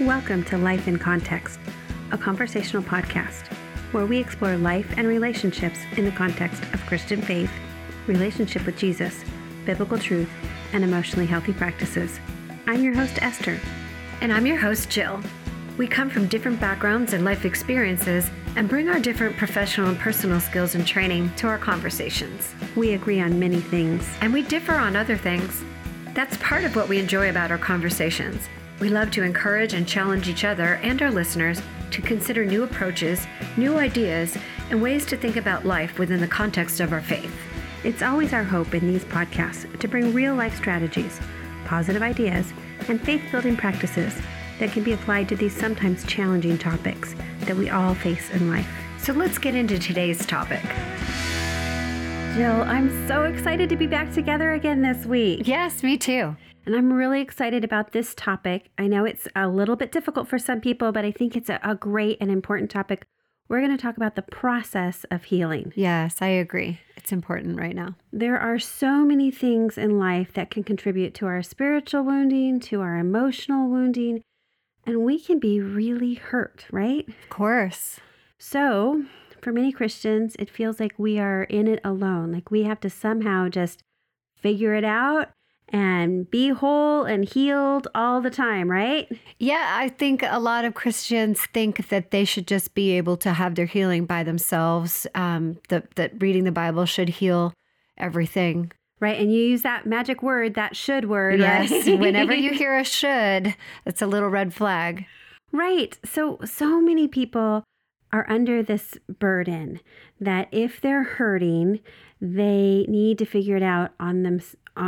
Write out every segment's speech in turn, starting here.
Welcome to Life in Context, a conversational podcast where we explore life and relationships in the context of Christian faith, relationship with Jesus, biblical truth, and emotionally healthy practices. I'm your host, Esther. And I'm your host, Jill. We come from different backgrounds and life experiences and bring our different professional and personal skills and training to our conversations. We agree on many things, and we differ on other things. That's part of what we enjoy about our conversations. We love to encourage and challenge each other and our listeners to consider new approaches, new ideas, and ways to think about life within the context of our faith. It's always our hope in these podcasts to bring real life strategies, positive ideas, and faith building practices that can be applied to these sometimes challenging topics that we all face in life. So let's get into today's topic. Jill, I'm so excited to be back together again this week. Yes, me too. And I'm really excited about this topic. I know it's a little bit difficult for some people, but I think it's a, a great and important topic. We're going to talk about the process of healing. Yes, I agree. It's important right now. There are so many things in life that can contribute to our spiritual wounding, to our emotional wounding, and we can be really hurt, right? Of course. So, for many Christians, it feels like we are in it alone. Like we have to somehow just figure it out and be whole and healed all the time, right? Yeah, I think a lot of Christians think that they should just be able to have their healing by themselves, um, that, that reading the Bible should heal everything. Right. And you use that magic word, that should word. Yes. Right? Whenever you hear a should, it's a little red flag. Right. So, so many people are under this burden that if they're hurting, they need to figure it out on them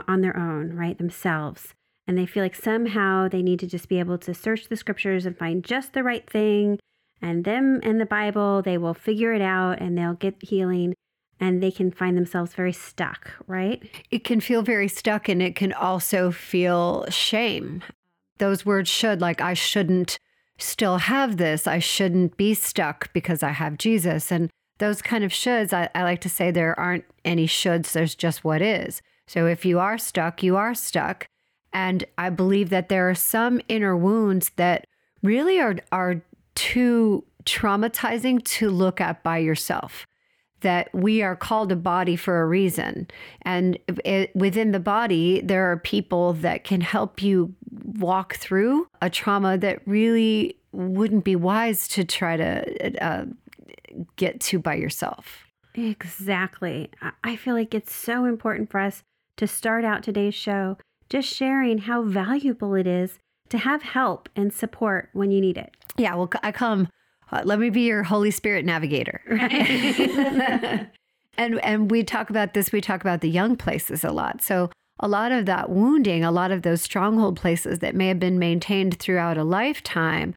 on their own, right? Themselves. And they feel like somehow they need to just be able to search the scriptures and find just the right thing. And them and the Bible, they will figure it out and they'll get healing and they can find themselves very stuck, right? It can feel very stuck and it can also feel shame. Those words should, like, I shouldn't still have this. I shouldn't be stuck because I have Jesus. And those kind of shoulds, I, I like to say there aren't any shoulds, there's just what is. So if you are stuck, you are stuck. And I believe that there are some inner wounds that really are, are too traumatizing to look at by yourself. That we are called a body for a reason. And it, within the body, there are people that can help you walk through a trauma that really wouldn't be wise to try to uh, get to by yourself. Exactly. I feel like it's so important for us to start out today's show just sharing how valuable it is to have help and support when you need it. Yeah, well, I come. Uh, let me be your Holy Spirit navigator. Right. and and we talk about this. We talk about the young places a lot. So a lot of that wounding, a lot of those stronghold places that may have been maintained throughout a lifetime,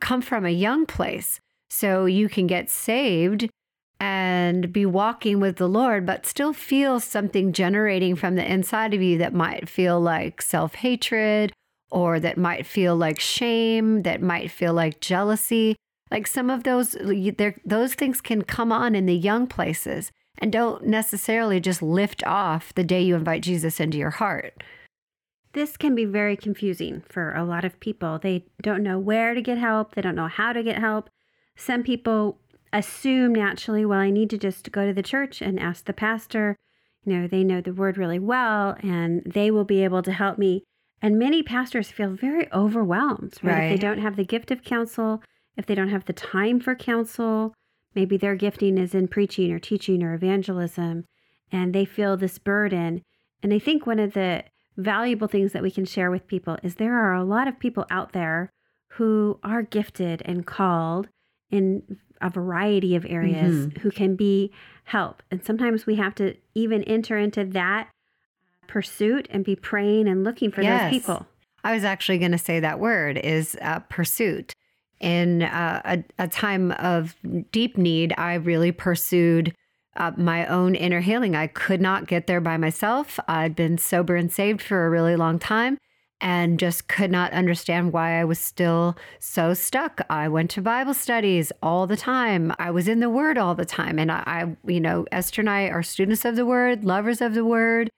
come from a young place. So you can get saved and be walking with the Lord, but still feel something generating from the inside of you that might feel like self hatred or that might feel like shame, that might feel like jealousy. Like some of those, those things can come on in the young places and don't necessarily just lift off the day you invite Jesus into your heart. This can be very confusing for a lot of people. They don't know where to get help, they don't know how to get help. Some people assume naturally, well, I need to just go to the church and ask the pastor. You know, they know the word really well and they will be able to help me. And many pastors feel very overwhelmed, right? right? If they don't have the gift of counsel, if they don't have the time for counsel, maybe their gifting is in preaching or teaching or evangelism, and they feel this burden. And I think one of the valuable things that we can share with people is there are a lot of people out there who are gifted and called in a variety of areas mm-hmm. who can be help. And sometimes we have to even enter into that pursuit and be praying and looking for yes. those people. I was actually going to say that word is uh, pursuit. In uh, a, a, time of deep need, I really pursued uh, my own inner healing. I could not get there by myself. I'd been sober and saved for a really long time and just could not understand why I was still so stuck. I went to Bible studies all the time. I was in the Word all the time. And I, I, you know, Esther and I are students of the Word, lovers of the Word.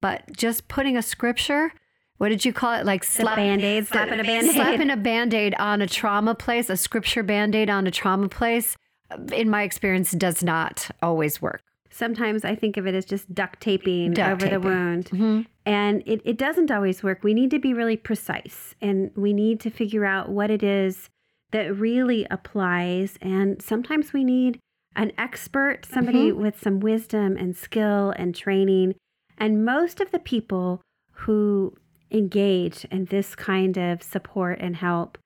But just putting a scripture what did you call it? Like slap, band-aid, slapping a band-aid. slapping a band-aid on a trauma place, a scripture band-aid on a trauma place, uh, in my experience, does not always work. Sometimes I think of it as just duct taping Duct over the taping. wound. Mhm. And it, it doesn't always work. We need to be really precise and we need to figure out what it is that really applies. And sometimes we need an expert, somebody with some wisdom and skill and training. And most of the people who engage in this kind of support and help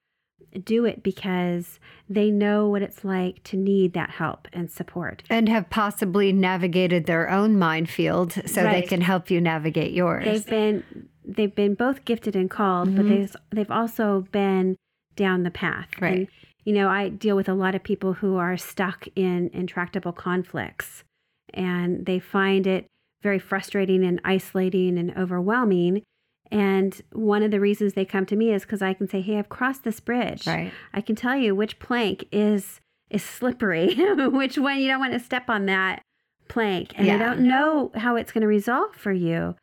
do it because they know what it's like to need that help and support. And have possibly navigated their own minefield so they can help you navigate yours. They've been they've been both gifted and called, but Mhm. they've they've also been down the path. Right. And, you know, I deal with a lot of people who are stuck in intractable conflicts and they find it very frustrating and isolating and overwhelming. And one of the reasons they come to me is because I can say, Hey, I've crossed this bridge. right. I can tell you which plank is is slippery, which one you don't want to step on that plank. And I don't know how it's going to resolve for you,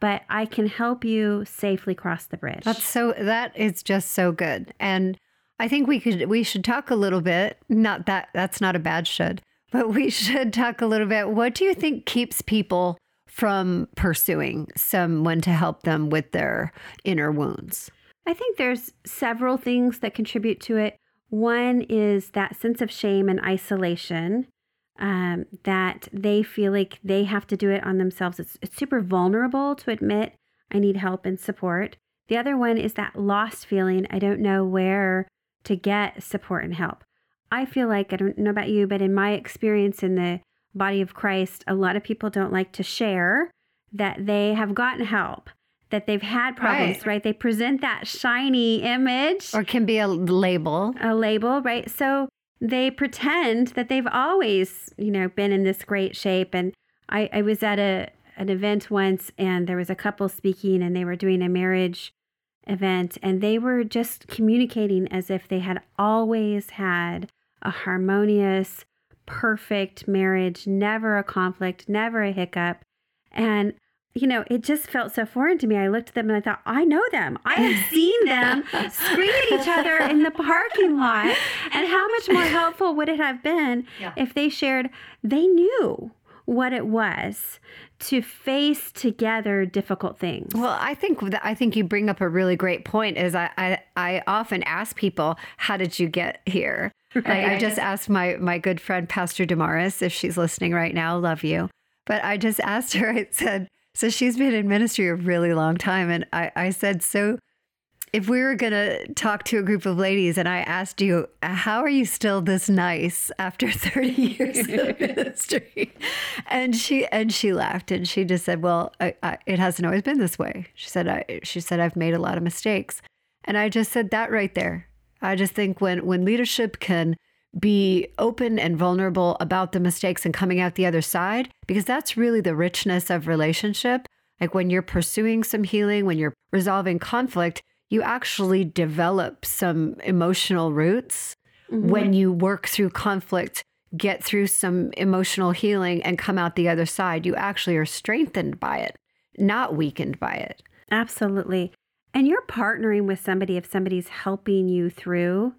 but I can help you safely cross the bridge. That's so that is just so good. And I think we could we should talk a little bit, not that that's not a bad should, but we should talk a little bit. What do you think keeps people from pursuing someone to help them with their inner wounds? I think there's several things that contribute to it. One is that sense of shame and isolation um, that they feel like they have to do it on themselves. It's, it's super vulnerable to admit I need help and support. The other one is that lost feeling I don't know where to get support and help. I feel like, I don't know about you, but in my experience in the body of Christ, a lot of people don't like to share that they have gotten help, that they've had problems, Right. right? They present that shiny image, Or can be a label. a label, right? So they pretend that they've always, you know, been in this great shape. And I, I was at a an event once and there was a couple speaking and they were doing a marriage event and they were just communicating as if they had always had a harmonious, perfect marriage, never a conflict, never a hiccup. And you know, it just felt so foreign to me. I looked at them and I thought, I know them. I have seen them scream at each other in the parking lot. And how much more helpful would it have been Yeah. if they shared they knew what it was to face together difficult things. Well, I think that I think you bring up a really great point. Is I I, I often ask people, "How did you get here?" Like, I Right. just asked my my good friend Pastor Damaris if she's listening right now. Love you, but I just asked her. I said, "So she's been in ministry a really long time," and I I said, "So." If we were going to talk to a group of ladies and I asked you, how are you still this nice after 30 years of ministry? And she and she laughed and she just said, "Well, I, I, it hasn't always been this way." She said, I, "She said I've made a lot of mistakes," and I just said that right there. I just think when when leadership can be open and vulnerable about the mistakes and coming out the other side, because that's really the richness of relationship. Like when you're pursuing some healing, when you're resolving conflict, you actually develop some emotional roots mm-hmm. when you work through conflict, get through some emotional healing, and come out the other side, you actually are strengthened by it, not weakened by it. Absolutely. And you're partnering with somebody if somebody's helping you through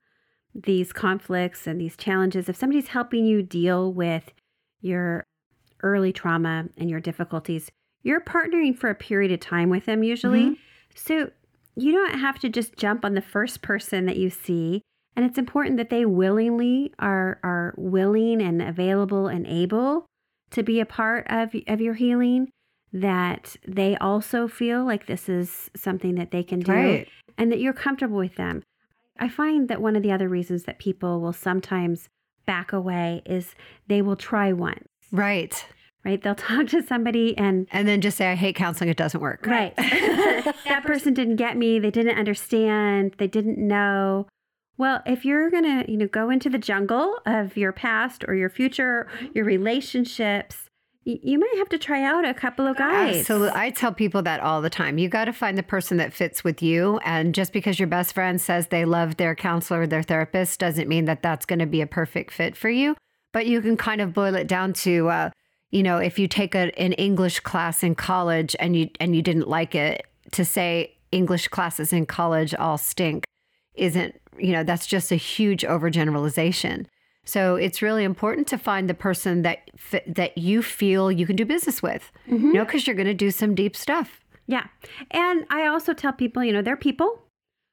these conflicts and these challenges. If somebody's helping you deal with your early trauma and your difficulties, you're partnering for a period of time with them usually. Mm-hmm. So you don't have to just jump on the first person that you see. And it's important that they willingly are are willing and available and able to be a part of, of your healing, that they also feel like this is something that they can do Right. and that you're comfortable with them. I find that one of the other reasons that people will sometimes back away is they will try once, Right. right? They'll talk to somebody and And then just say, I hate counseling, it doesn't work. Right. that person didn't get me. They didn't understand. They didn't know. Well, if you're going to, you know, go into the jungle of your past or your future, your relationships, you might have to try out a couple of guys. Absolutely. I tell people that all the time. You got to find the person that fits with you. And just because your best friend says they love their counselor or their therapist doesn't mean that that's going to be a perfect fit for you. But you can kind of boil it down to, uh, you know, if you take a, an English class in college and you and you didn't like it, to say English classes in college all stink isn't, you know, that's just a huge overgeneralization. So it's really important to find the person that that you feel you can do business with. Mm-hmm. You know, because you're going to do some deep stuff. Yeah, and I also tell people, you know, they're people.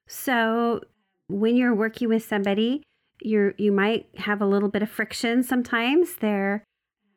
So when you're working with somebody, you you might have a little bit of friction sometimes. They're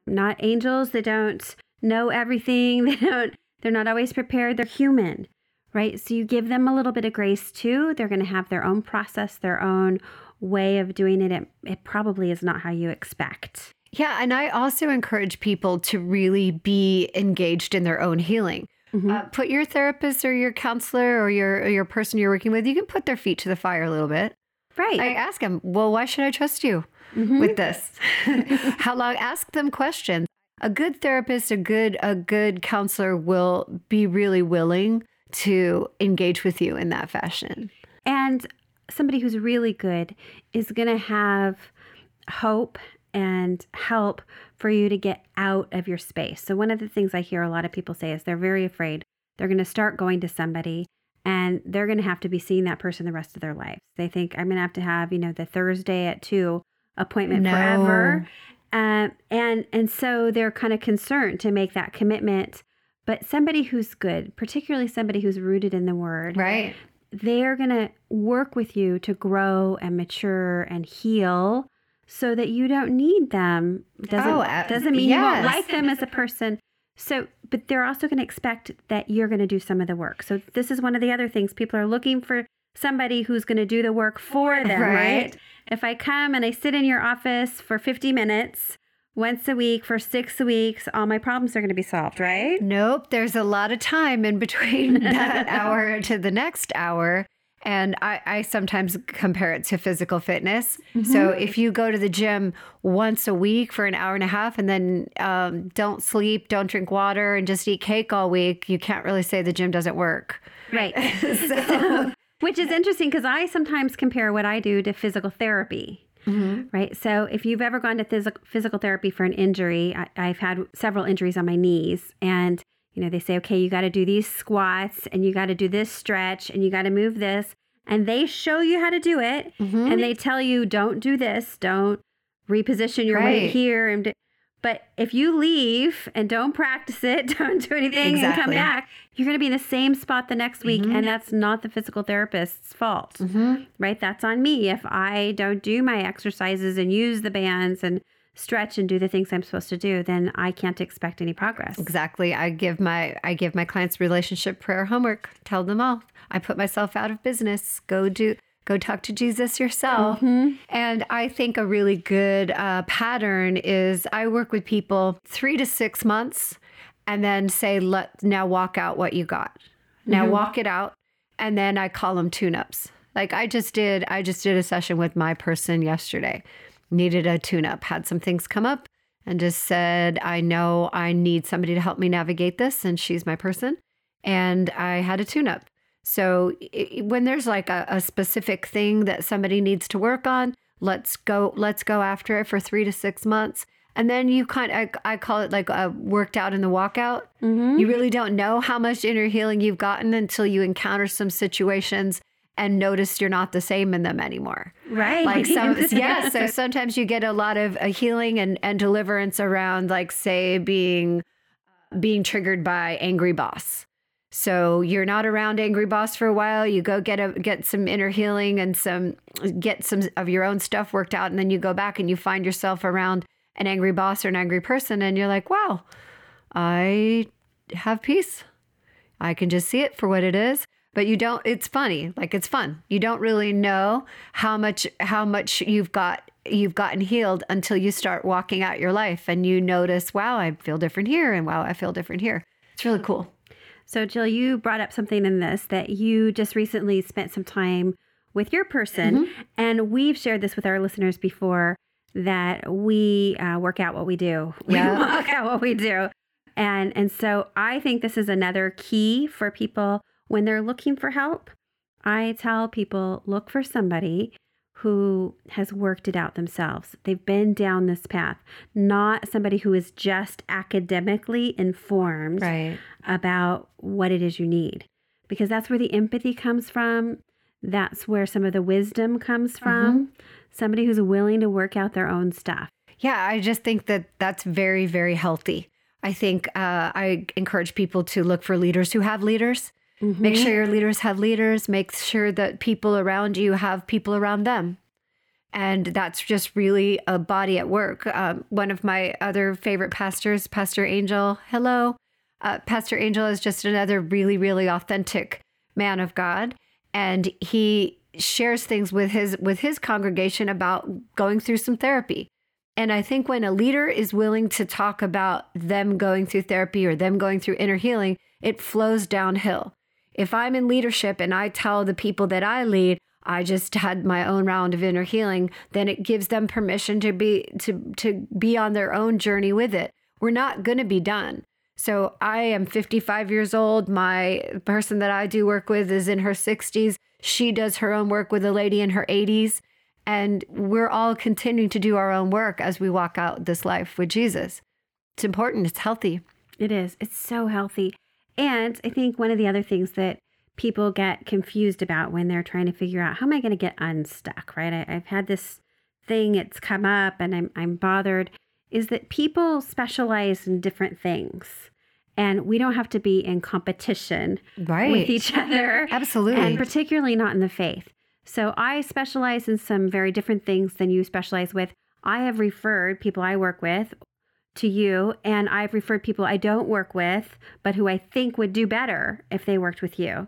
not angels. They don't know everything. They don't. They're not always prepared. They're human, right? So you give them a little bit of grace too. They're going to have their own process, their own way of doing it. It, it probably is not how you expect. Yeah, and I also encourage people to really be engaged in their own healing. Mm-hmm. Uh, put your therapist or your counselor or your or your person you're working with. You can put their feet to the fire a little bit. Right. I ask them, well, why should I trust you mm-hmm. with this? How long? Ask them questions. A good therapist, a good a good counselor will be really willing to engage with you in that fashion. And somebody who's really good is going to have hope and help for you to get out of your space. So, one of the things I hear a lot of people say is they're very afraid they're going to start going to somebody and they're going to have to be seeing that person the rest of their lives. They think I'm going to have to have, you know, the Thursday at 2 appointment no. forever. Um, and and so they're kind of concerned to make that commitment. But somebody who's good, particularly somebody who's rooted in the word, right? They're going to work with you to grow and mature and heal so that you don't need them. Doesn't oh, uh, doesn't mean yes. you won't like them as a person. So, but they're also going to expect that you're going to do some of the work. So, this is one of the other things people are looking for somebody who's going to do the work for them, right. right? If I come and I sit in your office for 50 minutes once a week for six weeks, all my problems are going to be solved, right? Nope. There's a lot of time in between that hour to the next hour. And I, I, sometimes compare it to physical fitness. Mm-hmm. So if you go to the gym once a week for an hour and a half and then um, don't sleep, don't drink water, and just eat cake all week, you can't really say the gym doesn't work. Right. so, Which is interesting because I sometimes compare what I do to physical therapy. Mm-hmm. Right. So if you've ever gone to phys- physical therapy for an injury, I, I've had several injuries on my knees and you know, they say, okay, you got to do these squats and you got to do this stretch and you got to move this. And they show you how to do it. Mm-hmm. And they tell you, don't do this, don't reposition your right. weight here. And but if you leave and don't practice it, don't do anything exactly. and come back, you're going to be in the same spot the next week. Mm-hmm. And that's not the physical therapist's fault, mm-hmm. right? That's on me. If I don't do my exercises and use the bands and stretch and do the things I'm supposed to do, then I can't expect any progress. Exactly. I give my I give my clients relationship prayer homework. Tell them all. I put myself out of business. Go do go talk to Jesus yourself. Mm-hmm. And I think a really good uh, pattern is I work with people three to six months and then say, let now walk out what you got. Now mm-hmm. walk it out. And then I call them tune ups. Like I just did, I just did a session with my person yesterday needed a tune up, had some things come up, and just said, I know I need somebody to help me navigate this, and she's my person. And I had a tune up. So it, when there's like a, a specific thing that somebody needs to work on, let's go, let's go after it for three to six months. And then you kind of, I, I call it like a worked out in the walkout. Mm-hmm. You really don't know how much inner healing you've gotten until you encounter some situations and notice you're not the same in them anymore. Right. Like some, yeah. So sometimes you get a lot of uh, healing and, and deliverance around, like say, being being triggered by angry boss. So you're not around angry boss for a while. You go get a get some inner healing and some get some of your own stuff worked out, and then you go back and you find yourself around an angry boss or an angry person, and you're like, wow, I have peace. I can just see it for what it is but you don't it's funny like it's fun you don't really know how much how much you've got you've gotten healed until you start walking out your life and you notice wow i feel different here and wow i feel different here it's really cool so jill you brought up something in this that you just recently spent some time with your person mm-hmm. and we've shared this with our listeners before that we uh, work out what we do yeah. we walk out what we do and and so i think this is another key for people when they're looking for help, I tell people look for somebody who has worked it out themselves. They've been down this path, not somebody who is just academically informed right. about what it is you need. because that's where the empathy comes from. That's where some of the wisdom comes from. Somebody who's willing to work out their own stuff. Yeah, I just think that that's very, very healthy. I think uh, I encourage people to look for leaders who have leaders. Make sure your leaders have leaders. Make sure that people around you have people around them. And that's just really a body at work. Um, one of my other favorite pastors, Pastor Angel, hello. Uh, Pastor Angel is just another really, really authentic man of God. And he shares things with his with his congregation about going through some therapy. And I think when a leader is willing to talk about them going through therapy or them going through inner healing, it flows downhill. If I'm in leadership and I tell the people that I lead, I just had my own round of inner healing, then it gives them permission to be to to be on their own journey with it. We're not going to be done. So I am 55 years old. My person that I do work with is in her 60s. She does her own work with a lady in her 80s. And we're all continuing to do our own work as we walk out this life with Jesus. It's important, it's healthy. It is. It's so healthy. And I think one of the other things that people get confused about when they're trying to figure out how am I going to get unstuck, right? I, I've had this thing, it's come up and I'm, I'm bothered, is that people specialize in different things. And we don't have to be in competition Right. with each other. Absolutely. And particularly not in the faith. So I specialize in some very different things than you specialize with. I have referred people I work with to you, and I've referred people I don't work with, but who I think would do better if they worked with you.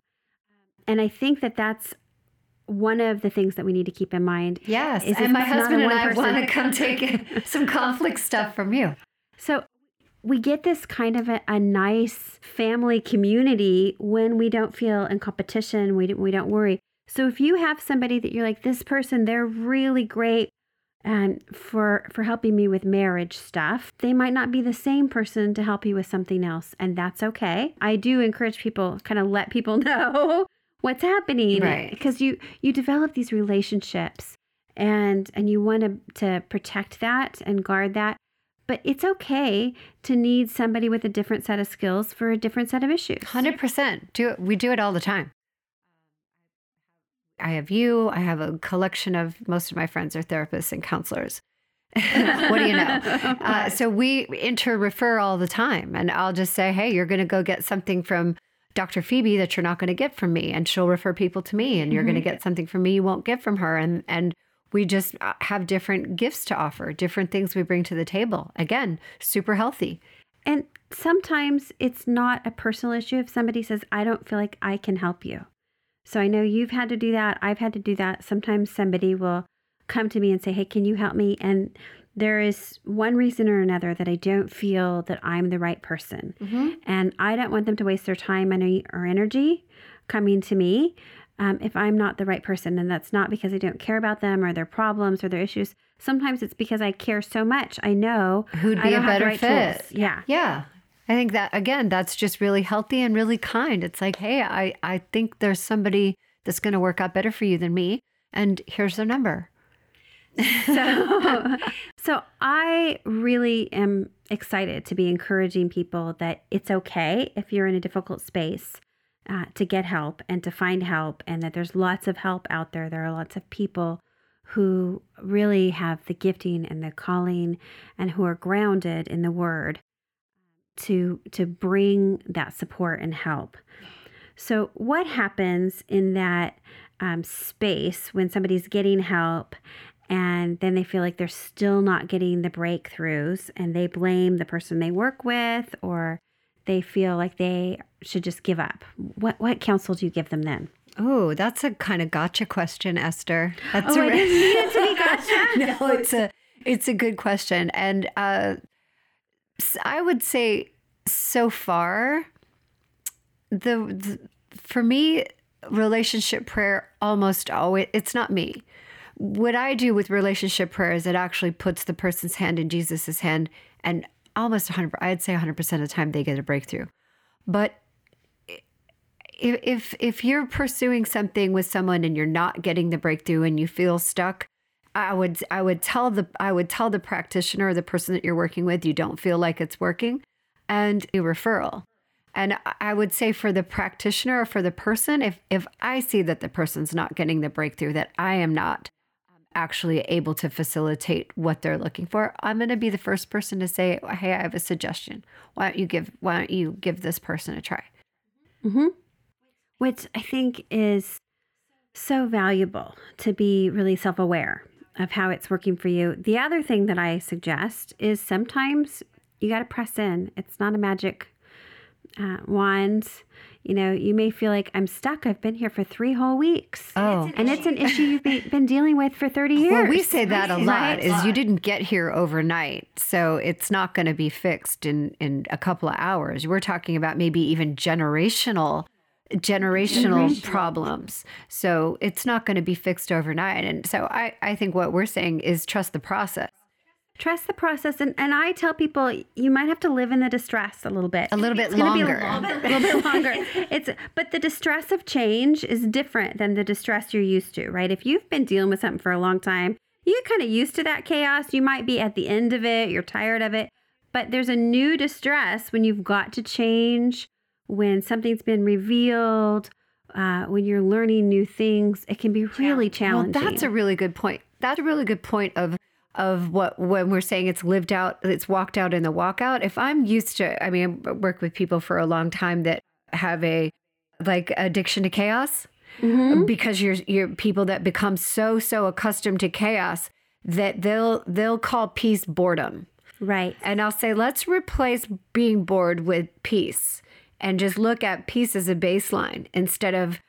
And I think that that's one of the things that we need to keep in mind. Yes. Is and my it's not a husband and I want to come take some conflict stuff from you. So we get this kind of a, a nice family community when we don't feel in competition. We don't, we don't worry. So if you have somebody that you're like, this person, they're really great and for for helping me with marriage stuff, they might not be the same person to help you with something else, and that's okay. I do encourage people, kind of let people know what's happening, Right. Because you you develop these relationships, and and you want to to protect that and guard that. But it's okay to need somebody with a different set of skills for a different set of issues. 100%. Do it. We do it all the time. I have you. I have a collection of most of my friends are therapists and counselors. what do you know? Uh, so we inter refer all the time. And I'll just say, hey, you're going to go get something from Dr. Phoebe that you're not going to get from me. And she'll refer people to me. And you're going to get something from me you won't get from her. And, and we just uh, have different gifts to offer, different things we bring to the table. Again, super healthy. And sometimes it's not a personal issue if somebody says, I don't feel like I can help you. So I know you've had to do that. I've had to do that. Sometimes somebody will come to me and say, Hey, can you help me? And there is one reason or another that I don't feel that I'm the right person. And I don't want them to waste their time and or energy coming to me um, if I'm not the right person. And that's not because I don't care about them or their problems or their issues. Sometimes it's because I care so much. I know Who'd be a better right fit? tools. Yeah. Yeah. I think that again, that's just really healthy and really kind. It's like, hey, I, I think there's somebody that's going to work out better for you than me. And here's their number. so, so I really am excited to be encouraging people that it's okay if you're in a difficult space uh, to get help and to find help, and that there's lots of help out there. There are lots of people who really have the gifting and the calling and who are grounded in the word to to bring that support and help. So, what happens in that um, space when somebody's getting help and then they feel like they're still not getting the breakthroughs and they blame the person they work with or they feel like they should just give up? What, what counsel do you give them then? Oh, that's a kind of gotcha question, Esther. That's Oh, a I didn't mean it to be gotcha. no, it's a it's a good question, and uh, I would say so far, the, the for me, relationship prayer almost always it's not me. What I do with relationship prayer is it actually puts the person's hand in Jesus's hand, and almost 100. I'd say 100 percent of the time they get a breakthrough, but if if if you're pursuing something with someone and you're not getting the breakthrough and you feel stuck i would i would tell the i would tell the practitioner or the person that you're working with you don't feel like it's working and a referral And I would say for the practitioner or for the person, if if I see that the person's not getting the breakthrough, that I am not actually able to facilitate what they're looking for, I'm going to be the first person to say, "Hey, I have a suggestion. Why don't you give Why don't you give this person a try?" Mm-hmm. Which I think is so valuable to be really self aware of how it's working for you. The other thing that I suggest is sometimes you got to press in. It's not a magic uh, wand. You know, you may feel like I'm stuck. I've been here for three whole weeks. Oh. And it's an issue you've be- been dealing with for 30 years. Well, we say that a lot Right? is you didn't get here overnight. So it's not going to be fixed in in a couple of hours. We're talking about maybe even generational generational problems. So it's not going to be fixed overnight. And so I I think what we're saying is trust the process. Trust the process. And, and I tell people you might have to live in the distress a little bit. A little bit It's longer. a little bit, little bit longer. It's but the distress of change is different than the distress you're used to, right? If you've been dealing with something for a long time, you get kind of used to that chaos. You might be at the end of it, you're tired of it. But there's a new distress when you've got to change, when something's been revealed, uh, when you're learning new things. It can be really challenging. Well, that's a really good point. That's a really good point of of what when we're saying it's lived out, it's walked out in the walkout. If I'm used to, I mean, I work with people for a long time that have a like addiction to chaos Mhm. because you're you're people that become so so accustomed to chaos that they'll they'll call peace boredom. right. And I'll say, let's replace being bored with peace and just look at peace as a baseline instead of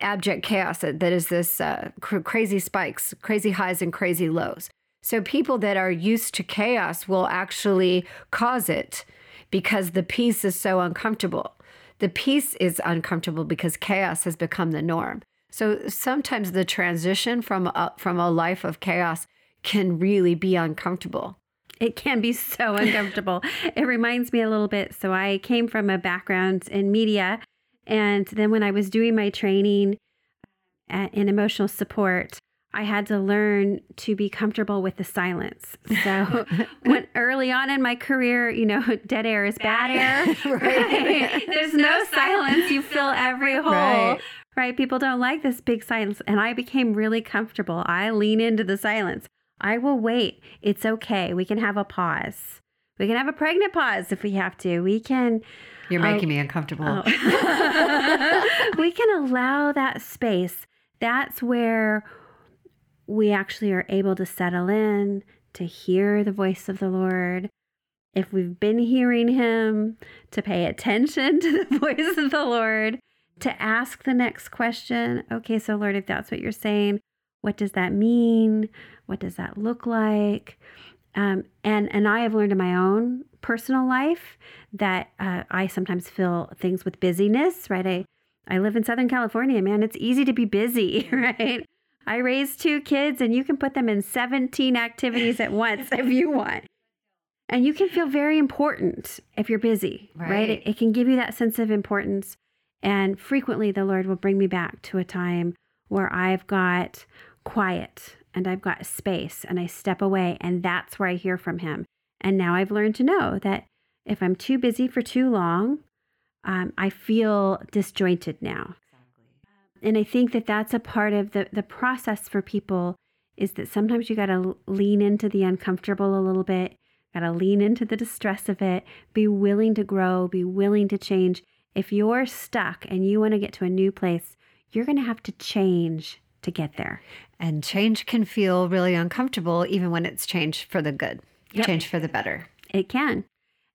abject chaos that that is this uh, cr- crazy spikes, crazy highs, and crazy lows. So people that are used to chaos will actually cause it because the peace is so uncomfortable. The peace is uncomfortable because chaos has become the norm. So sometimes the transition from a, from a life of chaos can really be uncomfortable. It can be so uncomfortable. it reminds me a little bit. So, I came from a background in media. And then when I was doing my training at, in emotional support, I had to learn to be comfortable with the silence. So, when early on in my career, you know, dead air is bad air. Right. There's no silence. You fill every hole. Right. Right. People don't like this big silence. And I became really comfortable. I lean into the silence. I will wait. It's okay. We can have a pause. We can have a pregnant pause if we have to. We can You're Oh. making me oh, uncomfortable. Oh. we can allow that space. That's where we actually are able to settle in, to hear the voice of the Lord. If we've been hearing Him, to pay attention to the voice of the Lord, to ask the next question. Okay, so Lord, if that's what you're saying, what does that mean? What does that look like? Um, and and I have learned in my own personal life that uh, I sometimes fill things with busyness. Right, I I live in Southern California, man. It's easy to be busy, right? I raise two kids, and you can put them in 17 activities at once if you want. And you can feel very important if you're busy, right? Right. It, it can give you that sense of importance. And frequently, the Lord will bring me back to a time where I've got quiet and I've got space and I step away, and that's where I hear from Him. And now I've learned to know that if I'm too busy for too long, um, I feel disjointed now. And I think that that's a part of the, the process for people is that sometimes you got to lean into the uncomfortable a little bit, got to lean into the distress of it, be willing to grow, be willing to change. If you're stuck and you want to get to a new place, you're going to have to change to get there. And change can feel really uncomfortable, even when it's change for the good, Yep. change for the better. It can.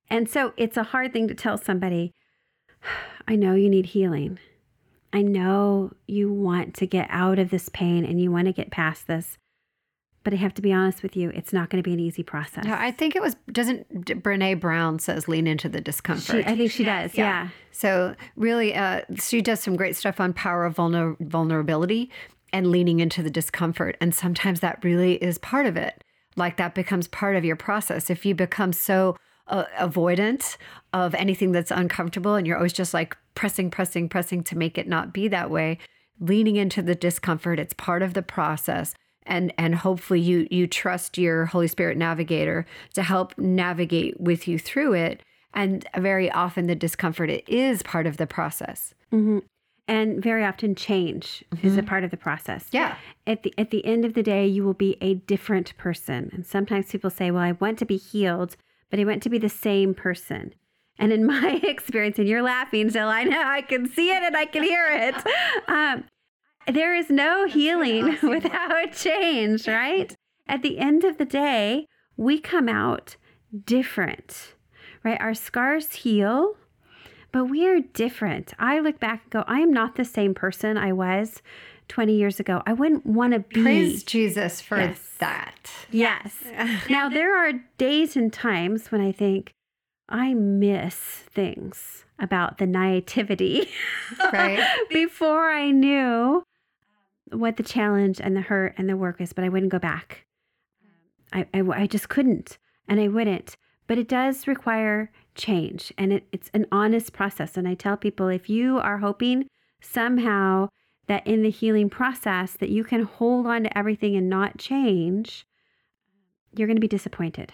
And so it's a hard thing to tell somebody, I know you need healing. I know you want to get out of this pain and you want to get past this. But I have to be honest with you, it's not going to be an easy process. No, I think it was, doesn't Brene Brown says lean into the she, discomfort. I think she does. Yeah. So really, uh, she does some great stuff on power of vulner- vulnerability and leaning into the discomfort. And sometimes that really is part of it. Like that becomes part of your process. If you become so uh, avoidant of anything that's uncomfortable and you're always just like pressing, pressing, pressing to make it not be that way, leaning into the discomfort, it's part of the process. And, and hopefully you you trust your Holy Spirit navigator to help navigate with you through it And very often the discomfort it is part of the process. hmm And very often change is a part of the process. Yeah. At the at the end of the day, you will be a different person. And sometimes people say, "Well, I want to be healed, but I want to be the same person." And in my experience, and you're laughing, so I know I can see it and I can hear it. Um, there is no healing without change, right? At the end of the day, we come out different, right? Our scars heal, but we are different. I look back and go, I am not the same person I was 20 years ago. I wouldn't want to be. Praise Jesus for Yes. that. Yes. now, there are days and times when I think I miss things about the naivety Right. before I knew what the challenge and the hurt and the work is, but I wouldn't go back. I, I, I just couldn't and I wouldn't. But it does require change and it, it's an honest process. And I tell people if you are hoping somehow that in the healing process that you can hold on to everything and not change, you're going to be disappointed.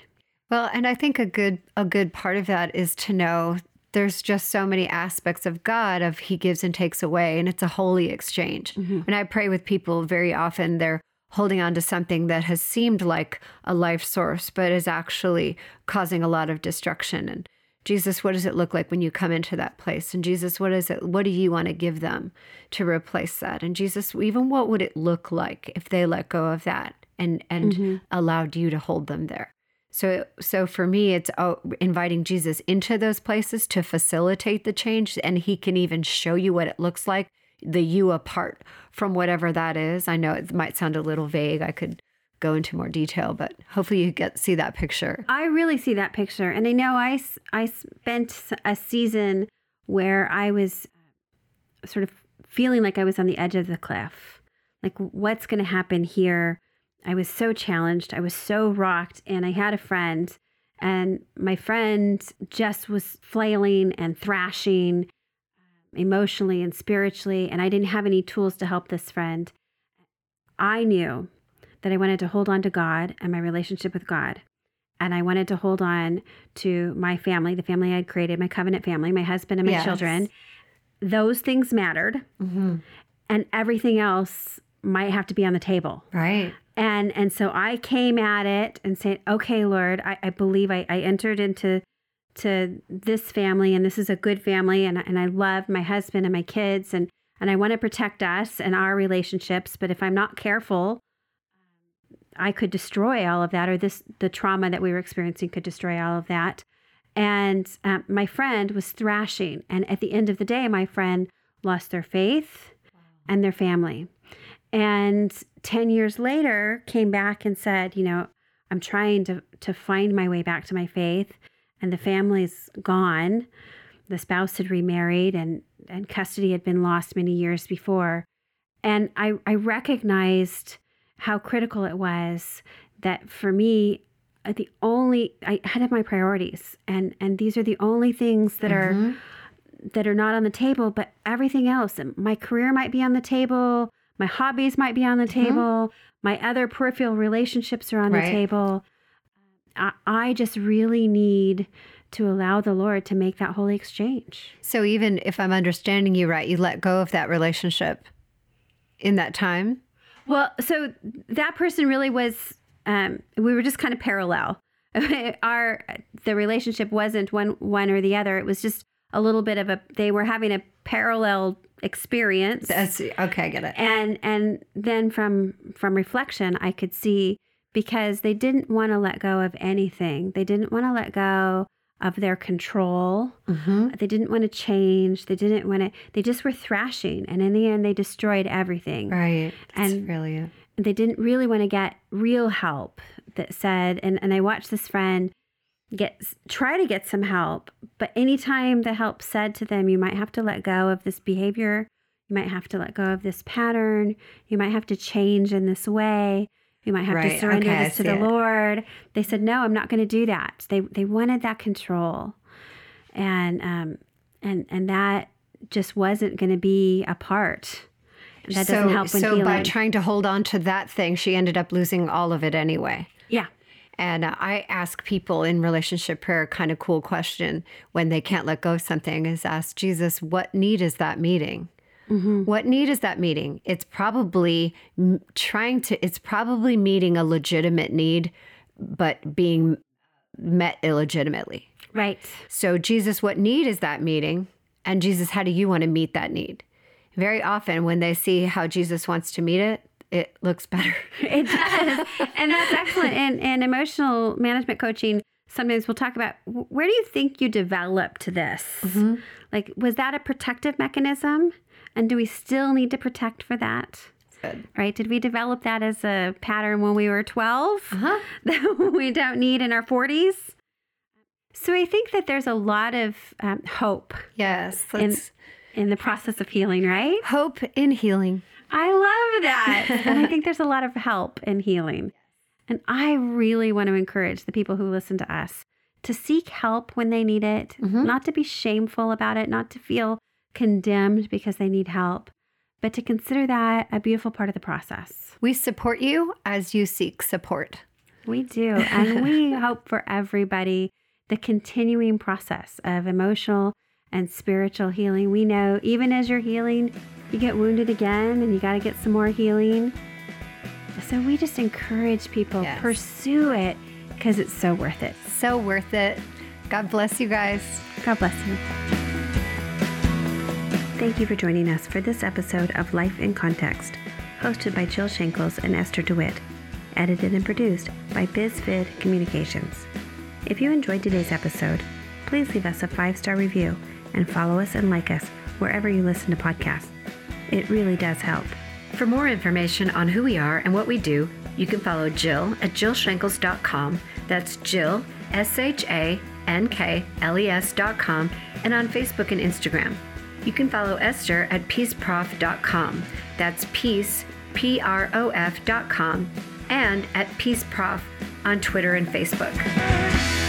Well, and I think a good a good part of that is to know there's just so many aspects of God of he gives and takes away and it's a holy exchange. Mm-hmm. And I pray with people very often they're holding on to something that has seemed like a life source but is actually causing a lot of destruction and Jesus, what does it look like when you come into that place? And Jesus, what is it? What do you want to give them to replace that? And Jesus, even what would it look like if they let go of that and and mm-hmm. allowed you to hold them there? So, so for me, it's oh, inviting Jesus into those places to facilitate the change, and He can even show you what it looks like, the you apart from whatever that is. I know it might sound a little vague. I could go into more detail, but hopefully you get see that picture. I really see that picture. And I know I I spent a season where I was uh, sort of feeling like I was on the edge of the cliff. Like, what's going to happen here? I was so challenged. I was so rocked. And I had a friend, and my friend just was flailing and thrashing um, emotionally and spiritually. And I didn't have any tools to help this friend. I knew that I wanted to hold on to God and my relationship with God. And I wanted to hold on to my family, the family I'd created, my covenant family, my husband and my Yes. children. Those things mattered, Mm-hmm. and everything else might have to be on the table. Right. And and so I came at it and said, "Okay, Lord, I, I believe I, I entered into to this family, and this is a good family, and and I love my husband and my kids, and and I want to protect us and our relationships. But if I'm not careful, I could destroy all of that, or this the trauma that we were experiencing could destroy all of that. And um, my friend was thrashing, and at the end of the day, my friend lost their faith and their family. And 10 years later, came back and said, you know, I'm trying to, to find my way back to my faith, and the family's gone. The spouse had remarried, and, and custody had been lost many years before. And I, I recognized how critical it was that for me, uh, the only I had my priorities, and and these are the only things that are Mhm. that are not on the table, but everything else. My career might be on the table, my hobbies might be on the table, my other peripheral relationships are on Right. the table. I, I just really need to allow the Lord to make that holy exchange. So even if I'm understanding you right, you let go of that relationship in that time. Well, so that person really was. Um, we were just kind of parallel. Our the relationship wasn't one one or the other. It was just a little bit of a. They were having a parallel experience. That's okay. I get it. and and then from from reflection i could see because they didn't want to let go of anything they didn't want to let go of their control Mm-hmm. they didn't want to change they didn't want to they just were thrashing and in the end they destroyed everything Right. That's And- really it. they didn't really want to get real help that said and, and i watched this friend get try to get some help but anytime the help said to them you might have to let go of this behavior you might have to let go of this pattern you might have to change in this way you might have Right, to surrender okay, this to the it. lord. They said no i'm not going to do that. They they wanted that control. And um and and that just wasn't going to be a part. That doesn't so, help when so healing. by trying to hold on to that thing, she ended up losing all of it anyway. yeah. And uh, I ask people in relationship prayer kind of cool question when they can't let go of something is ask Jesus, what need is that meeting? Mm-hmm. What need is that meeting? It's probably trying to, it's probably meeting a legitimate need, but being met illegitimately. Right. So, Jesus, what need is that meeting? And Jesus, how do you want to meet that need? Very often, when they see how Jesus wants to meet it, it looks better. it does. and that's excellent. And, and emotional management coaching, sometimes we'll talk about where do you think you developed this? Mm-hmm. Like, was that a protective mechanism? And do we still need to protect for that? Good. Right? Did we develop that as a pattern when we were 12 uh-huh. that we don't need in our 40s? So I think that there's a lot of um, hope. Yes. In, in the process of healing, right? Hope in healing. I love that. and I think there's a lot of help in healing. And I really want to encourage the people who listen to us to seek help when they need it, mm-hmm. not to be shameful about it, not to feel condemned because they need help, but to consider that a beautiful part of the process. We support you as you seek support. We do. And we hope for everybody the continuing process of emotional and spiritual healing. We know even as you're healing, you get wounded again and you got to get some more healing. So we just encourage people yes. pursue it because it's so worth it. So worth it. God bless you guys. God bless you. Thank you for joining us for this episode of Life in Context, hosted by Jill Shankles and Esther DeWitt, edited and produced by BizFid Communications. If you enjoyed today's episode, please leave us a five star review and follow us and like us wherever you listen to podcasts. It really does help. For more information on who we are and what we do, you can follow Jill at jillshankles.com. That's Jill, S H A N K L E S.com, and on Facebook and Instagram. You can follow Esther at peaceprof.com. That's peace, P R O F.com, and at peaceprof on Twitter and Facebook.